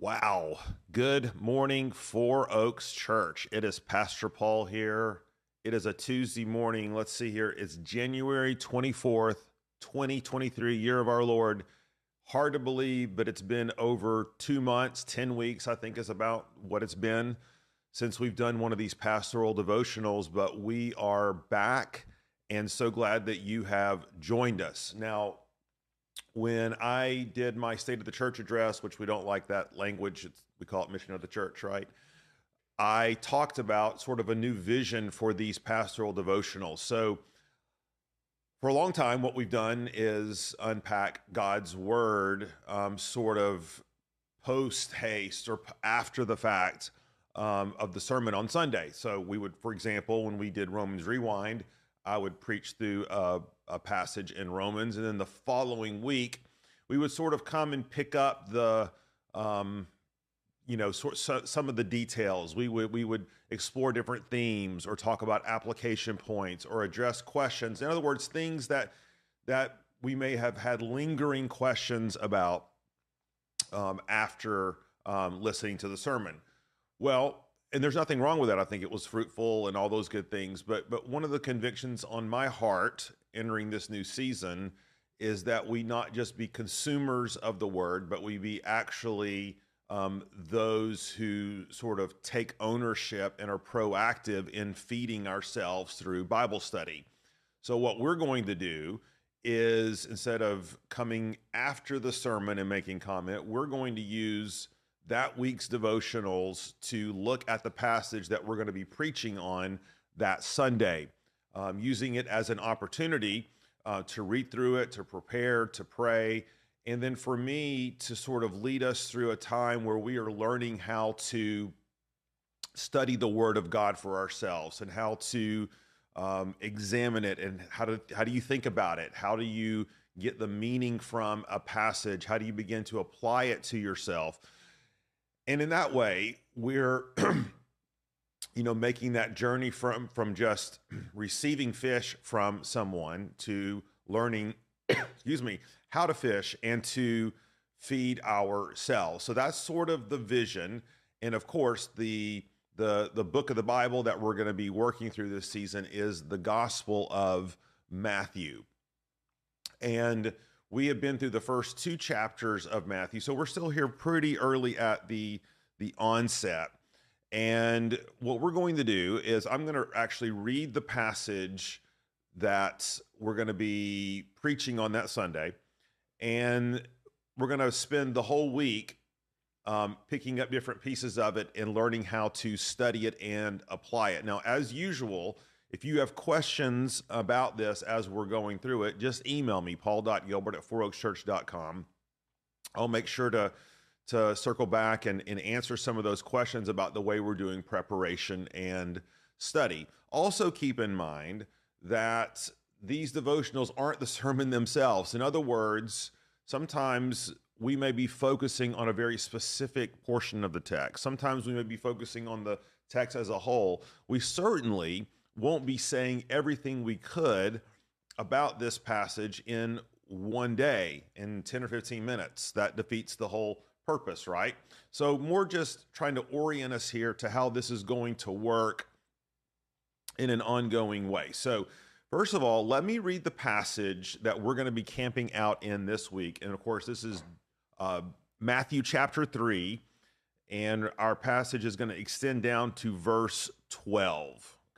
Wow. Good morning, Four Oaks Church. It is Pastor Paul here. It is a Tuesday morning. Let's see here. It's January 24th, 2023, year of our Lord. Hard to believe, but it's been over two months, 10 weeks, I think is about what it's been since we've done one of these pastoral devotionals. But we are back and so glad that you have joined us. Now, when I did my State of the Church address, which we don't like that language, we call it Mission of the Church, right? I talked about sort of a new vision for these pastoral devotionals. So, for a long time, what we've done is unpack God's word um, sort of post haste or after the fact um, of the sermon on Sunday. So, we would, for example, when we did Romans Rewind, I would preach through a, a passage in Romans, and then the following week we would sort of come and pick up the, um, you know, sort so, some of the details. We would we would explore different themes, or talk about application points, or address questions. In other words, things that that we may have had lingering questions about um, after um, listening to the sermon. Well, and there's nothing wrong with that. I think it was fruitful and all those good things. But but one of the convictions on my heart entering this new season is that we not just be consumers of the word, but we be actually um, those who sort of take ownership and are proactive in feeding ourselves through Bible study. So what we're going to do is instead of coming after the sermon and making comment, we're going to use that week's devotionals to look at the passage that we're going to be preaching on that Sunday, um, using it as an opportunity uh, to read through it, to prepare, to pray, and then for me to sort of lead us through a time where we are learning how to study the Word of God for ourselves and how to um, examine it and how to how do you think about it? How do you get the meaning from a passage? How do you begin to apply it to yourself? And in that way we're you know making that journey from from just receiving fish from someone to learning excuse me how to fish and to feed ourselves so that's sort of the vision. And of course the the the book of the bible that we're going to be working through this season is the gospel of matthew. And we have been through the first two chapters of Matthew, so we're still here pretty early at the the onset. And what we're going to do is I'm going to actually read the passage that we're going to be preaching on that Sunday, and we're going to spend the whole week um, picking up different pieces of it and learning how to study it and apply it. Now, as usual, if you have questions about this as we're going through it, just email me, paul.gilbert at fouroakschurch.com. I'll make sure to to circle back and, and answer some of those questions about the way we're doing preparation and study. Also, keep in mind that these devotionals aren't the sermon themselves. In other words, sometimes we may be focusing on a very specific portion of the text. Sometimes we may be focusing on the text as a whole. We certainly won't be saying everything we could about this passage in one day in 10 or 15 minutes. That defeats the whole purpose, right? So, more just trying to orient us here to how this is going to work in an ongoing way. So, first of all, let me read the passage that we're going to be camping out in this week. And of course, this is uh, Matthew chapter 3, and our passage is going to extend down to verse 12.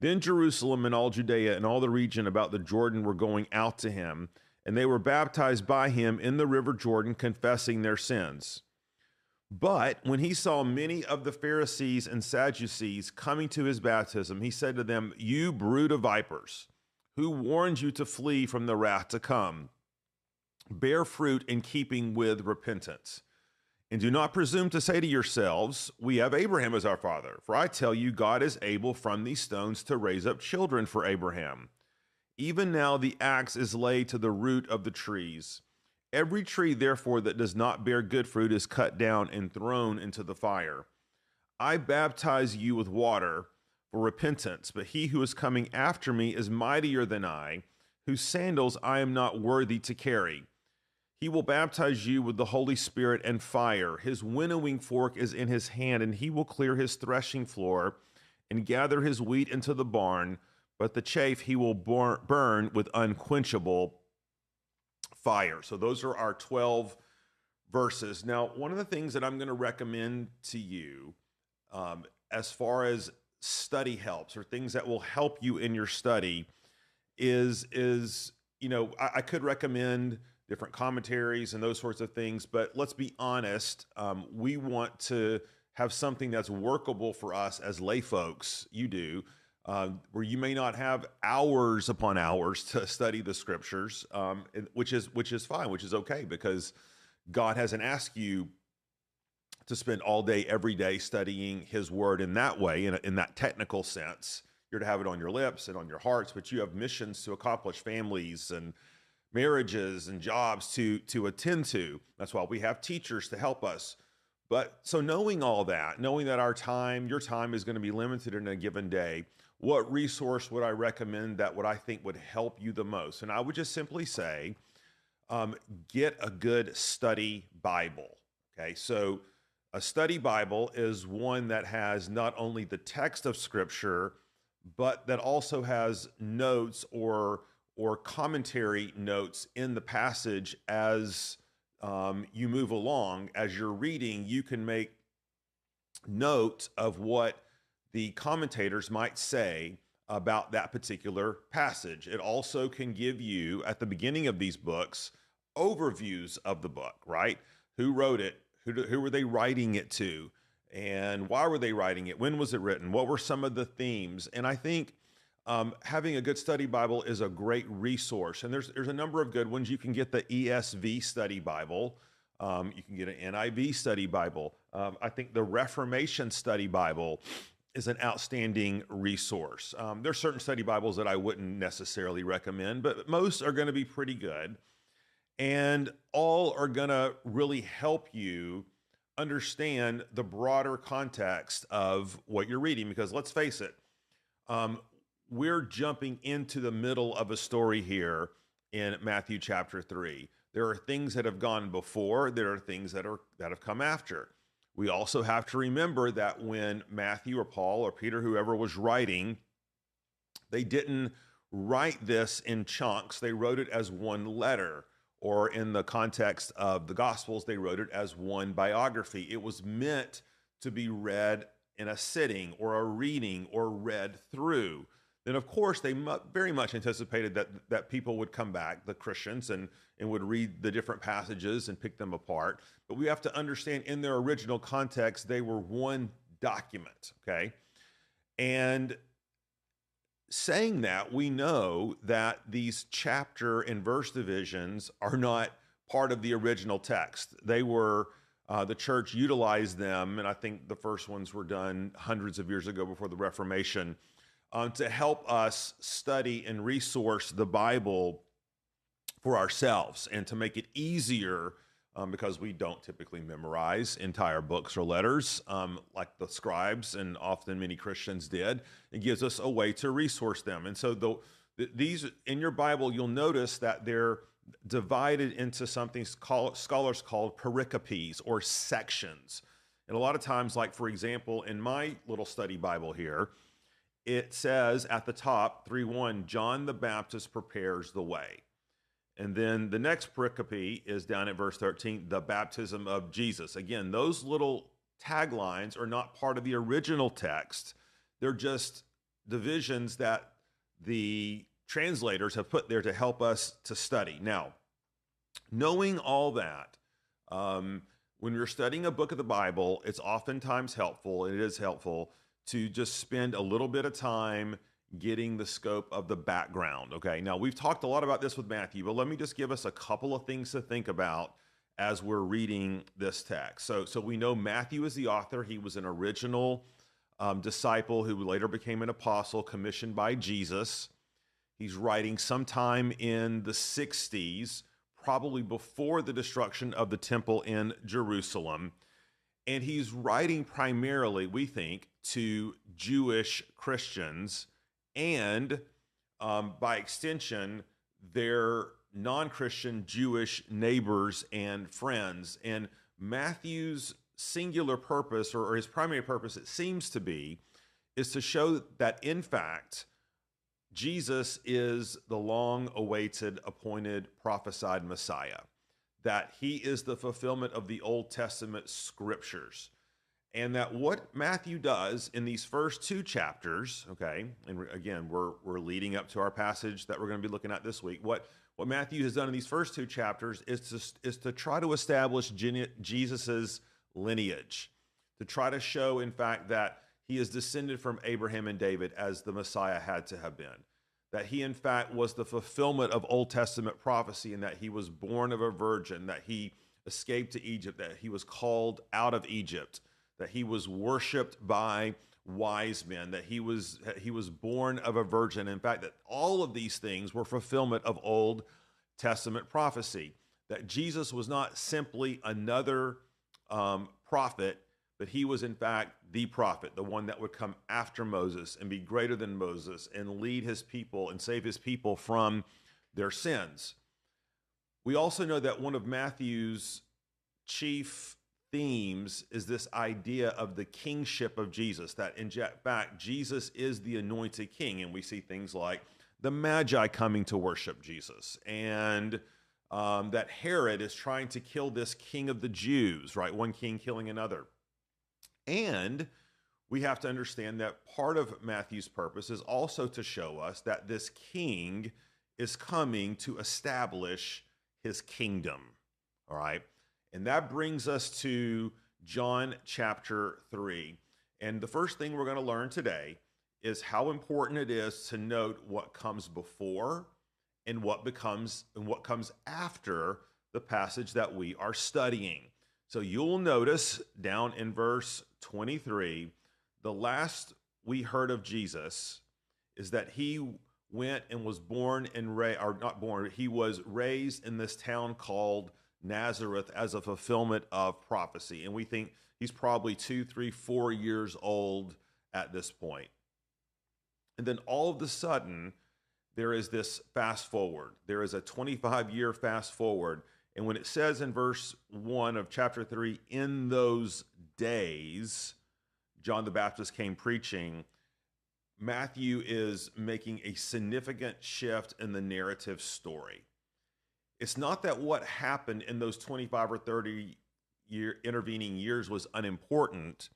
Then Jerusalem and all Judea and all the region about the Jordan were going out to him, and they were baptized by him in the river Jordan, confessing their sins. But when he saw many of the Pharisees and Sadducees coming to his baptism, he said to them, You brood of vipers, who warned you to flee from the wrath to come? Bear fruit in keeping with repentance. And do not presume to say to yourselves, We have Abraham as our father. For I tell you, God is able from these stones to raise up children for Abraham. Even now the axe is laid to the root of the trees. Every tree, therefore, that does not bear good fruit is cut down and thrown into the fire. I baptize you with water for repentance, but he who is coming after me is mightier than I, whose sandals I am not worthy to carry. He will baptize you with the Holy Spirit and fire. His winnowing fork is in his hand, and he will clear his threshing floor and gather his wheat into the barn, but the chaff he will burn with unquenchable fire. So, those are our 12 verses. Now, one of the things that I'm going to recommend to you um, as far as study helps or things that will help you in your study is is you know I, I could recommend different commentaries and those sorts of things but let's be honest um, we want to have something that's workable for us as lay folks you do uh, where you may not have hours upon hours to study the scriptures um, which is which is fine which is okay because god hasn't asked you to spend all day, every day studying His Word in that way, in, in that technical sense. You're to have it on your lips and on your hearts, but you have missions to accomplish, families and marriages and jobs to to attend to. That's why we have teachers to help us. But so knowing all that, knowing that our time, your time is going to be limited in a given day, what resource would I recommend that what I think would help you the most? And I would just simply say, um, get a good study Bible. Okay, so a study Bible is one that has not only the text of Scripture, but that also has notes or or commentary notes in the passage as um, you move along. As you're reading, you can make note of what the commentators might say about that particular passage. It also can give you, at the beginning of these books, overviews of the book, right? Who wrote it? Who, who were they writing it to? And why were they writing it? When was it written? What were some of the themes? And I think um, having a good study Bible is a great resource. And there's, there's a number of good ones. You can get the ESV study Bible. Um, you can get an NIV study Bible. Um, I think the Reformation study Bible is an outstanding resource. Um, there's certain study Bibles that I wouldn't necessarily recommend, but most are going to be pretty good and all are going to really help you understand the broader context of what you're reading. Because let's face it, um, we're jumping into the middle of a story here in Matthew chapter 3. There are things that have gone before, there are things that are that have come after. We also have to remember that when Matthew or Paul or Peter whoever was writing, they didn't write this in chunks. They wrote it as one letter or in the context of the Gospels, they wrote it as one biography. It was meant to be read in a sitting or a reading or read through. Then, of course, they very much anticipated that that people would come back, the Christians, and and would read the different passages and pick them apart. But we have to understand, in their original context, they were one document. Okay, and saying that, we know that these chapter and verse divisions are not part of the original text. They were, uh, the church utilized them, and I think the first ones were done hundreds of years ago before the Reformation, um, to help us study and resource the Bible for ourselves and to make it easier um, because we don't typically memorize entire books or letters um, like the scribes and often many Christians did. It gives us a way to resource them. And so the, these in your Bible, you'll notice that they're divided into something called, scholars call pericopes or sections. And a lot of times, like for example, in my little study Bible here, it says at the top, 3 1, John the Baptist prepares the way. And then the next pericope is down at verse 13, the baptism of Jesus. Again, those little taglines are not part of the original text. They're just divisions that the translators have put there to help us to study. Now, knowing all that, um, when you're studying a book of the Bible, it's oftentimes helpful, and it is helpful to just spend a little bit of time getting the scope of the background. Okay, now we've talked a lot about this with Matthew, but let me just give us a couple of things to think about as we're reading this text. So, so we know Matthew is the author. He was an original um, disciple who later became an apostle, commissioned by Jesus. He's writing sometime in the 60s, probably before the destruction of the temple in Jerusalem. And he's writing primarily, we think, to Jewish Christians and um, by extension, their non Christian Jewish neighbors and friends. And Matthew's singular purpose, or, or his primary purpose, it seems to be, is to show that in fact, Jesus is the long awaited, appointed, prophesied Messiah, that he is the fulfillment of the Old Testament scriptures and that what Matthew does in these first two chapters, okay, and again, we're we're leading up to our passage that we're going to be looking at this week. What what Matthew has done in these first two chapters is to is to try to establish Jesus's lineage, to try to show, in fact, that he is descended from Abraham and David as the Messiah had to have been. That he, in fact, was the fulfillment of Old Testament prophecy, and that he was born of a virgin, that he escaped to Egypt, that he was called out of Egypt that he was worshiped by wise men, that he was he was born of a virgin. In fact, that all of these things were fulfillment of Old Testament prophecy. That Jesus was not simply another um, prophet, but he was in fact the prophet, the one that would come after Moses and be greater than Moses and lead his people and save his people from their sins. We also know that one of Matthew's chief themes is this idea of the kingship of Jesus, that in fact, Jesus is the anointed king. And we see things like the Magi coming to worship Jesus, and um, that Herod is trying to kill this king of the Jews, right? One king killing another. And we have to understand that part of Matthew's purpose is also to show us that this king is coming to establish his kingdom. All right. And that brings us to John chapter 3. And the first thing we're going to learn today is how important it is to note what comes before and what becomes and what comes after the passage that we are studying. So you'll notice down in verse 23, the last we heard of Jesus is that he went and was born and raised, or not born, he was raised in this town called Nazareth as a fulfillment of prophecy. And we think he's probably two, three, four years old at this point. And then all of a sudden, there is this fast forward. There is a 25 year fast forward. And when it says in verse 1 of chapter 3, in those days, John the Baptist came preaching, Matthew is making a significant shift in the narrative story. It's not that what happened in those 25 or 30 year intervening years was unimportant,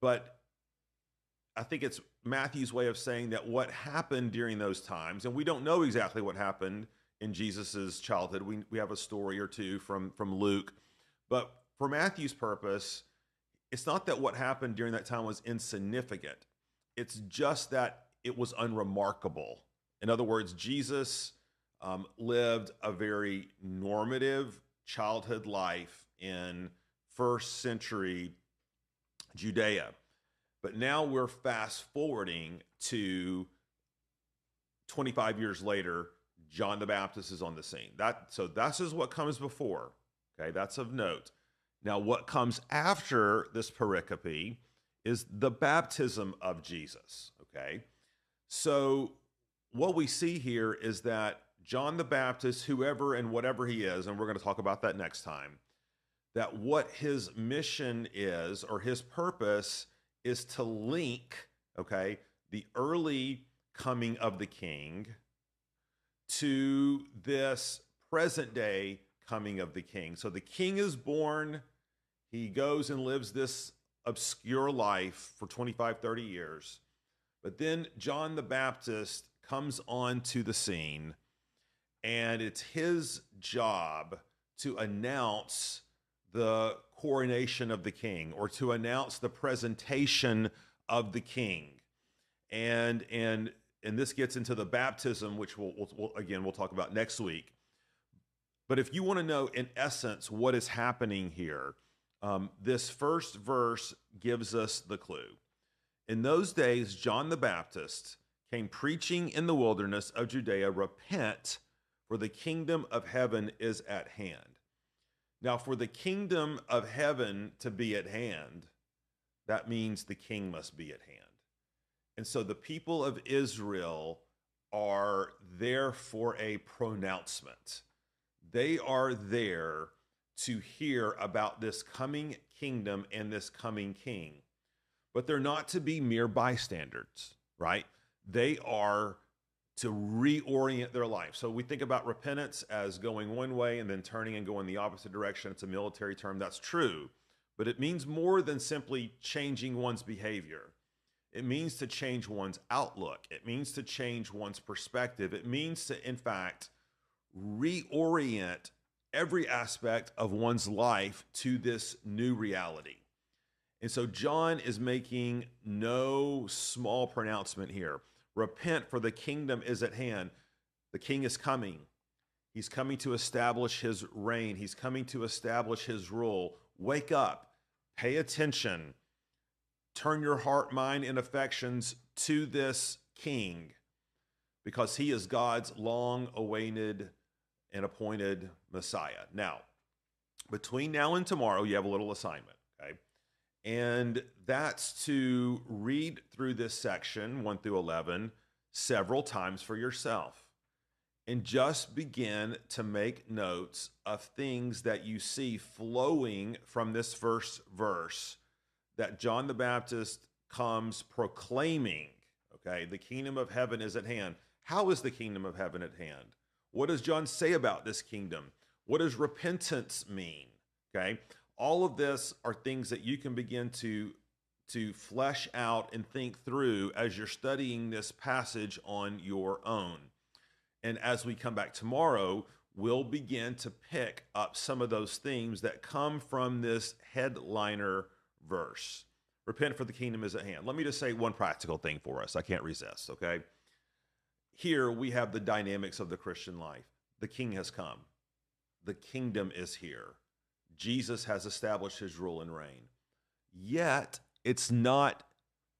but I think it's Matthew's way of saying that what happened during those times, and we don't know exactly what happened in Jesus's childhood. We, we have a story or two from, from Luke, but for Matthew's purpose, it's not that what happened during that time was insignificant. It's just that it was unremarkable. In other words, Jesus um, lived a very normative childhood life in first century Judea. But now we're fast forwarding to 25 years later, John the Baptist is on the scene. That so this is what comes before. Okay, that's of note. Now, what comes after this pericope is the baptism of Jesus. Okay, so what we see here is that John the Baptist, whoever and whatever he is, and we're going to talk about that next time, that what his mission is or his purpose is to link, okay, the early coming of the king to this present day coming of the king. So the king is born, he goes and lives this obscure life for 25, 30 years. But then John the Baptist comes onto the scene and it's his job to announce the coronation of the king or to announce the presentation of the king and and and this gets into the baptism which we'll, we'll, we'll, again we'll talk about next week But if you want to know, in essence, what is happening here, um, this first verse gives us the clue. In those days, John the Baptist came preaching in the wilderness of Judea, repent, for the kingdom of heaven is at hand. Now, for the kingdom of heaven to be at hand, that means the king must be at hand. And so the people of Israel are there for a pronouncement. They are there to hear about this coming kingdom and this coming king. But they're not to be mere bystanders, right? They are to reorient their life. So we think about repentance as going one way and then turning and going the opposite direction. It's a military term. That's true. But it means more than simply changing one's behavior. It means to change one's outlook. It means to change one's perspective. It means to, in fact, reorient every aspect of one's life to this new reality. And so John is making no small pronouncement here. Repent, for the kingdom is at hand. The king is coming. He's coming to establish his reign, he's coming to establish his rule. Wake up, pay attention, turn your heart, mind, and affections to this king because he is God's long awaited and appointed Messiah. Now, between now and tomorrow, you have a little assignment, okay? And that's to read through this section, 1 through 11, several times for yourself. And just begin to make notes of things that you see flowing from this first verse that John the Baptist comes proclaiming, okay? The kingdom of heaven is at hand. How is the kingdom of heaven at hand? What does John say about this kingdom? What does repentance mean? Okay. All of this are things that you can begin to to flesh out and think through as you're studying this passage on your own. And as we come back tomorrow, we'll begin to pick up some of those themes that come from this headliner verse. Repent for the kingdom is at hand. Let me just say one practical thing for us. I can't resist, okay? Here we have the dynamics of the Christian life. The king has come, the kingdom is here. Jesus has established his rule and reign. Yet it's not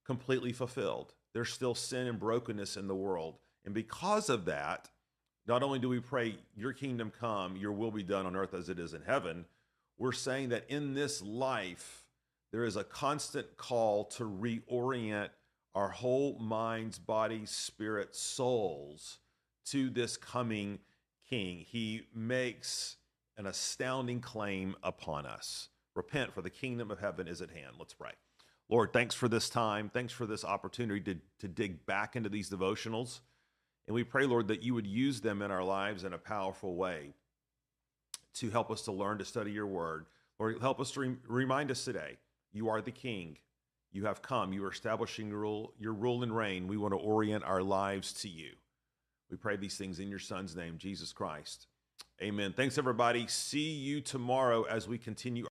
completely fulfilled. There's still sin and brokenness in the world. And because of that, not only do we pray, Your kingdom come, Your will be done on earth as it is in heaven, we're saying that in this life, there is a constant call to reorient our whole minds, bodies, spirits, souls to this coming king. He makes an astounding claim upon us. Repent, for the kingdom of heaven is at hand. Let's pray. Lord, thanks for this time. Thanks for this opportunity to, to dig back into these devotionals. And we pray, Lord, that you would use them in our lives in a powerful way to help us to learn to study your word. Lord, help us to re- remind us today you are the king. You have come. You are establishing your rule, your rule and reign. We want to orient our lives to you. We pray these things in your son's name, Jesus Christ. Amen. Thanks, everybody. See you tomorrow as we continue.